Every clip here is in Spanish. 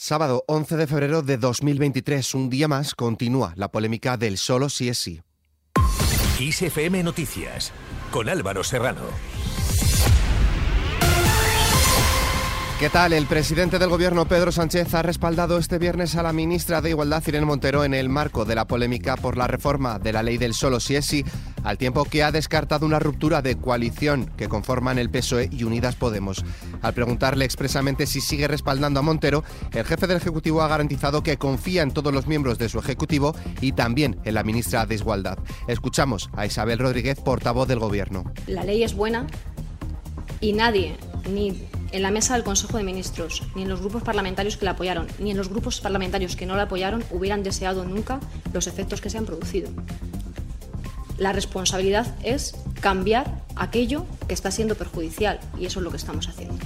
Sábado 11 de febrero de 2023, un día más, continúa la polémica del solo sí es sí. Noticias, con Álvaro Serrano. ¿Qué tal? El presidente del gobierno, Pedro Sánchez, ha respaldado este viernes a la ministra de Igualdad, Irene Montero, en el marco de la polémica por la reforma de la ley del solo si es sí, al tiempo que ha descartado una ruptura de coalición que conforman el PSOE y Unidas Podemos. Al preguntarle expresamente si sigue respaldando a Montero, el jefe del Ejecutivo ha garantizado que confía en todos los miembros de su Ejecutivo y también en la ministra de Igualdad. Escuchamos a Isabel Rodríguez, portavoz del gobierno. La ley es buena y nadie, ni en la mesa del Consejo de Ministros, ni en los grupos parlamentarios que la apoyaron, ni en los grupos parlamentarios que no la apoyaron, hubieran deseado nunca los efectos que se han producido. La responsabilidad es cambiar aquello que está siendo perjudicial y eso es lo que estamos haciendo.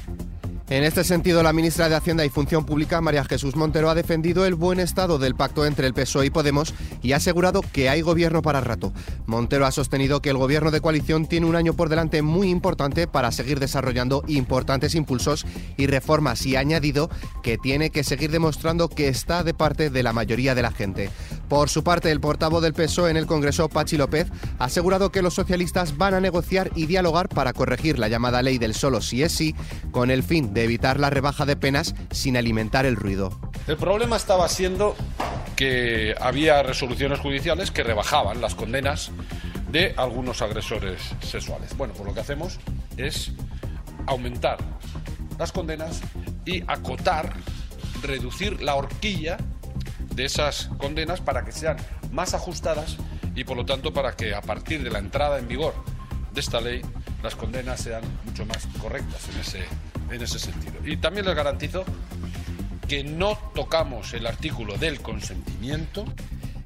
En este sentido, la ministra de Hacienda y Función Pública, María Jesús Montero, ha defendido el buen estado del pacto entre el PSOE y Podemos y ha asegurado que hay gobierno para rato. Montero ha sostenido que el gobierno de coalición tiene un año por delante muy importante para seguir desarrollando importantes impulsos y reformas y ha añadido que tiene que seguir demostrando que está de parte de la mayoría de la gente. Por su parte, el portavoz del PSOE en el Congreso, Pachi López, ha asegurado que los socialistas van a negociar y dialogar para corregir la llamada ley del solo sí es sí con el fin de evitar la rebaja de penas sin alimentar el ruido. El problema estaba siendo que había resoluciones judiciales que rebajaban las condenas de algunos agresores sexuales. Bueno, pues lo que hacemos es aumentar las condenas y acotar, reducir la horquilla de esas condenas para que sean más ajustadas y por lo tanto para que a partir de la entrada en vigor de esta ley las condenas sean mucho más correctas en ese en ese sentido. Y también les garantizo que no tocamos el artículo del consentimiento.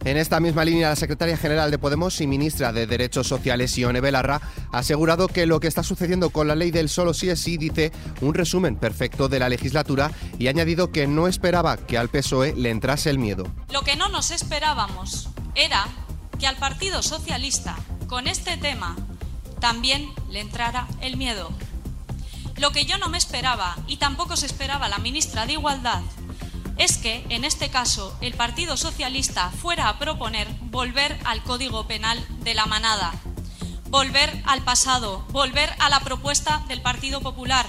En esta misma línea, la secretaria general de Podemos y ministra de Derechos Sociales, Ione Belarra, ha asegurado que lo que está sucediendo con la ley del solo sí es sí dice un resumen perfecto de la legislatura y ha añadido que no esperaba que al PSOE le entrase el miedo. Lo que no nos esperábamos era que al Partido Socialista, con este tema, también le entrara el miedo. Lo que yo no me esperaba, y tampoco se esperaba la ministra de Igualdad, es que, en este caso, el Partido Socialista fuera a proponer volver al Código Penal de la manada, volver al pasado, volver a la propuesta del Partido Popular.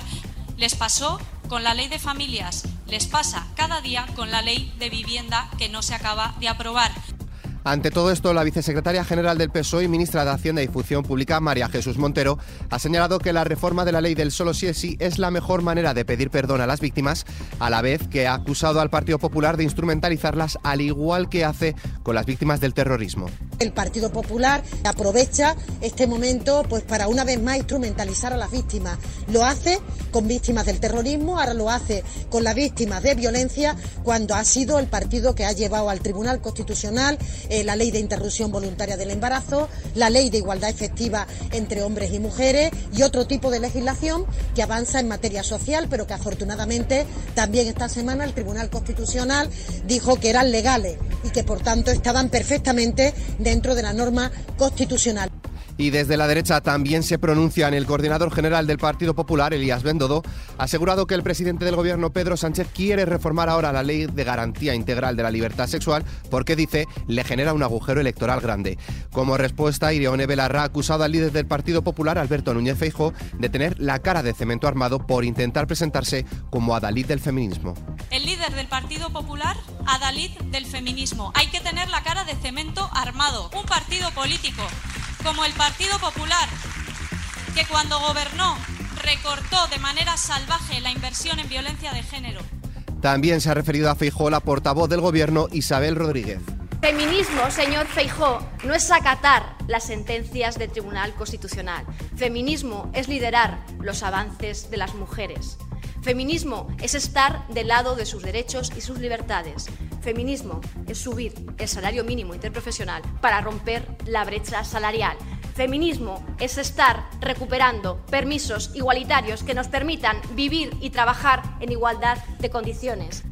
Les pasó con la ley de familias, les pasa cada día con la ley de vivienda que no se acaba de aprobar. Ante todo esto, la vicesecretaria general del PSOE y ministra de Hacienda y Función Pública, María Jesús Montero, ha señalado que la reforma de la ley del solo sí es sí es la mejor manera de pedir perdón a las víctimas, a la vez que ha acusado al Partido Popular de instrumentalizarlas al igual que hace con las víctimas del terrorismo. El Partido Popular aprovecha este momento pues para una vez más instrumentalizar a las víctimas. Lo hace con víctimas del terrorismo, ahora lo hace con las víctimas de violencia, cuando ha sido el partido que ha llevado al Tribunal Constitucional eh, la ley de interrupción voluntaria del embarazo, la ley de igualdad efectiva entre hombres y mujeres y otro tipo de legislación que avanza en materia social, pero que afortunadamente también esta semana el Tribunal Constitucional dijo que eran legales y que por tanto estaban perfectamente dentro de la norma constitucional. Y desde la derecha también se pronuncian. El coordinador general del Partido Popular, Elías Bendodo, asegurado que el presidente del gobierno, Pedro Sánchez, quiere reformar ahora la ley de garantía integral de la libertad sexual porque, dice, le genera un agujero electoral grande. Como respuesta, Irione Belarra ha acusado al líder del Partido Popular, Alberto Núñez Feijóo, de tener la cara de cemento armado por intentar presentarse como adalid del feminismo. El líder del Partido Popular, adalid del feminismo. Hay que tener la cara de cemento armado. Un partido político como el Partido Popular, que cuando gobernó recortó de manera salvaje la inversión en violencia de género. También se ha referido a Feijó la portavoz del gobierno, Isabel Rodríguez. Feminismo, señor Feijó, no es acatar las sentencias del Tribunal Constitucional. Feminismo es liderar los avances de las mujeres. Feminismo es estar del lado de sus derechos y sus libertades. Feminismo es subir el salario mínimo interprofesional para romper la brecha salarial. Feminismo es estar recuperando permisos igualitarios que nos permitan vivir y trabajar en igualdad de condiciones.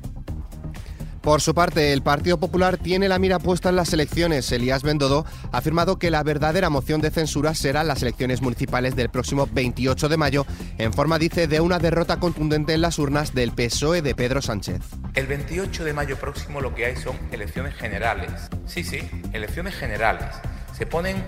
Por su parte, el Partido Popular tiene la mira puesta en las elecciones. Elías Bendodo ha afirmado que la verdadera moción de censura será las elecciones municipales del próximo 28 de mayo, en forma, dice, de una derrota contundente en las urnas del PSOE de Pedro Sánchez. El 28 de mayo próximo lo que hay son elecciones generales. Sí, sí, elecciones generales. Se ponen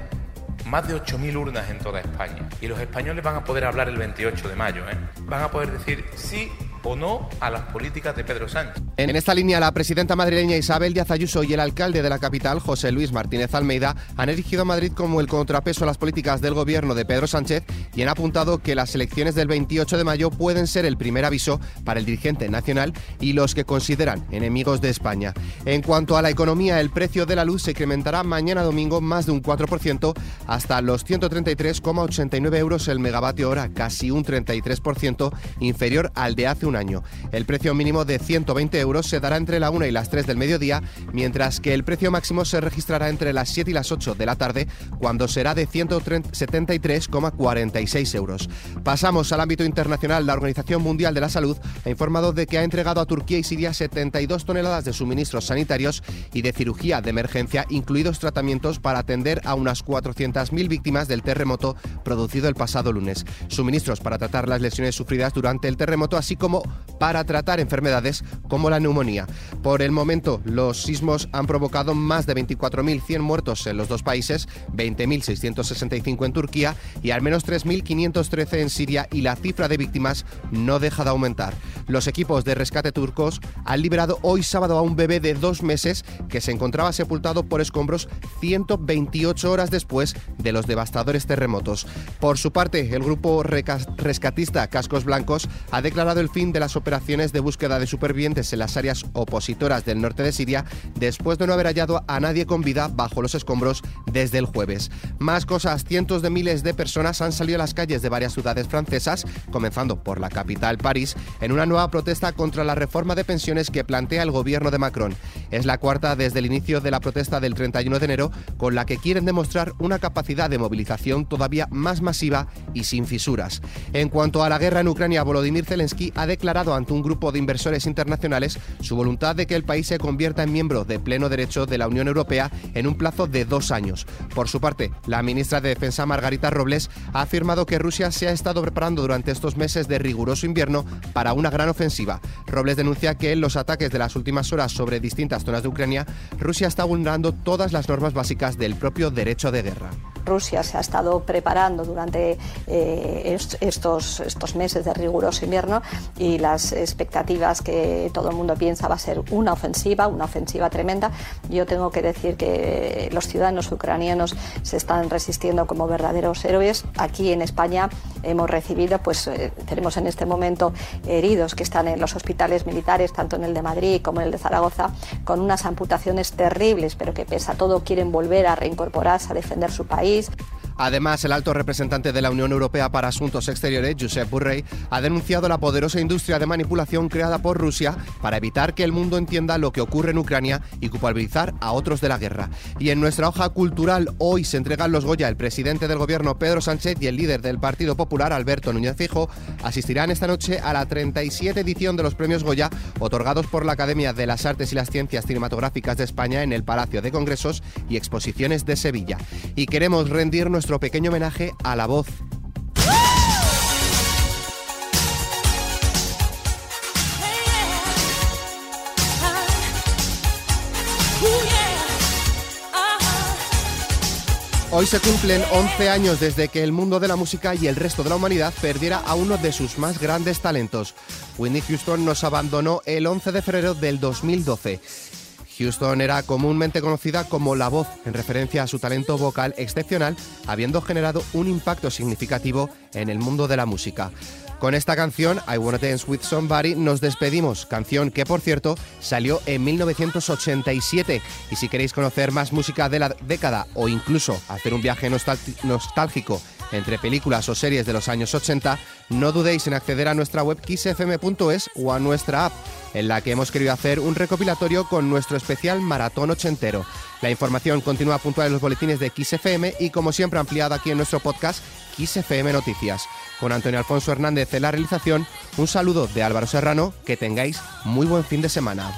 más de 8.000 urnas en toda España. Y los españoles van a poder hablar el 28 de mayo. ¿eh? Van a poder decir sí o no a las políticas de Pedro Sánchez. En esta línea, la presidenta madrileña Isabel Díaz Ayuso y el alcalde de la capital, José Luis Martínez Almeida, han erigido Madrid como el contrapeso a las políticas del gobierno de Pedro Sánchez y han apuntado que las elecciones del 28 de mayo pueden ser el primer aviso para el dirigente nacional y los que consideran enemigos de España. En cuanto a la economía, el precio de la luz se incrementará mañana domingo más de un 4% hasta los 133,89 euros el megavatio hora, casi un 33% inferior al de hace un año. El precio mínimo de 120 euros se dará entre la 1 y las 3 del mediodía, mientras que el precio máximo se registrará entre las 7 y las 8 de la tarde, cuando será de 173,46 euros. Pasamos al ámbito internacional. La Organización Mundial de la Salud ha informado de que ha entregado a Turquía y Siria 72 toneladas de suministros sanitarios y de cirugía de emergencia, incluidos tratamientos para atender a unas 400.000 víctimas del terremoto producido el pasado lunes. Suministros para tratar las lesiones sufridas durante el terremoto, así como para tratar enfermedades como la neumonía. Por el momento, los sismos han provocado más de 24.100 muertos en los dos países, 20.665 en Turquía y al menos 3.513 en Siria y la cifra de víctimas no deja de aumentar. Los equipos de rescate turcos han liberado hoy sábado a un bebé de dos meses que se encontraba sepultado por escombros 128 horas después de los devastadores terremotos. Por su parte, el grupo rescatista Cascos Blancos ha declarado el fin de las operaciones de búsqueda de supervivientes en las áreas opositoras del norte de Siria después de no haber hallado a nadie con vida bajo los escombros desde el jueves. Más cosas, cientos de miles de personas han salido a las calles de varias ciudades francesas, comenzando por la capital París, en una nueva protesta contra la reforma de pensiones que plantea el gobierno de Macron. Es la cuarta desde el inicio de la protesta del 31 de enero, con la que quieren demostrar una capacidad de movilización todavía más masiva y sin fisuras. En cuanto a la guerra en Ucrania, Volodymyr Zelensky ha declarado ante un grupo de inversores internacionales su voluntad de que el país se convierta en miembro de pleno derecho de la Unión Europea en un plazo de dos años. Por su parte, la ministra de Defensa Margarita Robles ha afirmado que Rusia se ha estado preparando durante estos meses de riguroso invierno para una gran ofensiva. Robles denuncia que en los ataques de las últimas horas sobre distintas zonas de Ucrania, Rusia está vulnerando todas las normas básicas del propio derecho de guerra. Rusia se ha estado preparando durante eh, estos, estos meses de riguroso invierno y las expectativas que todo el mundo piensa va a ser una ofensiva, una ofensiva tremenda. Yo tengo que decir que los ciudadanos ucranianos se están resistiendo como verdaderos héroes. Aquí en España hemos recibido, pues eh, tenemos en este momento heridos que están en los hospitales militares, tanto en el de Madrid como en el de Zaragoza, con unas amputaciones terribles, pero que pese a todo quieren volver a reincorporarse, a defender su país days. Además, el alto representante de la Unión Europea para Asuntos Exteriores, Josep Borrell, ha denunciado la poderosa industria de manipulación creada por Rusia para evitar que el mundo entienda lo que ocurre en Ucrania y culpabilizar a otros de la guerra. Y en nuestra hoja cultural, hoy se entregan los Goya. El presidente del gobierno, Pedro Sánchez, y el líder del Partido Popular, Alberto Núñez Fijo, asistirán esta noche a la 37 edición de los premios Goya, otorgados por la Academia de las Artes y las Ciencias Cinematográficas de España en el Palacio de Congresos y Exposiciones de Sevilla. Y queremos rendir nuestro pequeño homenaje a la voz. Hoy se cumplen 11 años desde que el mundo de la música y el resto de la humanidad perdiera a uno de sus más grandes talentos. Whitney Houston nos abandonó el 11 de febrero del 2012. Houston era comúnmente conocida como La Voz, en referencia a su talento vocal excepcional, habiendo generado un impacto significativo en el mundo de la música. Con esta canción, I Wanna Dance With Somebody, nos despedimos, canción que por cierto salió en 1987. Y si queréis conocer más música de la década o incluso hacer un viaje nostálgico entre películas o series de los años 80, no dudéis en acceder a nuestra web kissfm.es o a nuestra app, en la que hemos querido hacer un recopilatorio con nuestro especial maratón ochentero. La información continúa puntual en los boletines de XFM y como siempre ampliada aquí en nuestro podcast XFM Noticias. Con Antonio Alfonso Hernández en la realización, un saludo de Álvaro Serrano, que tengáis muy buen fin de semana.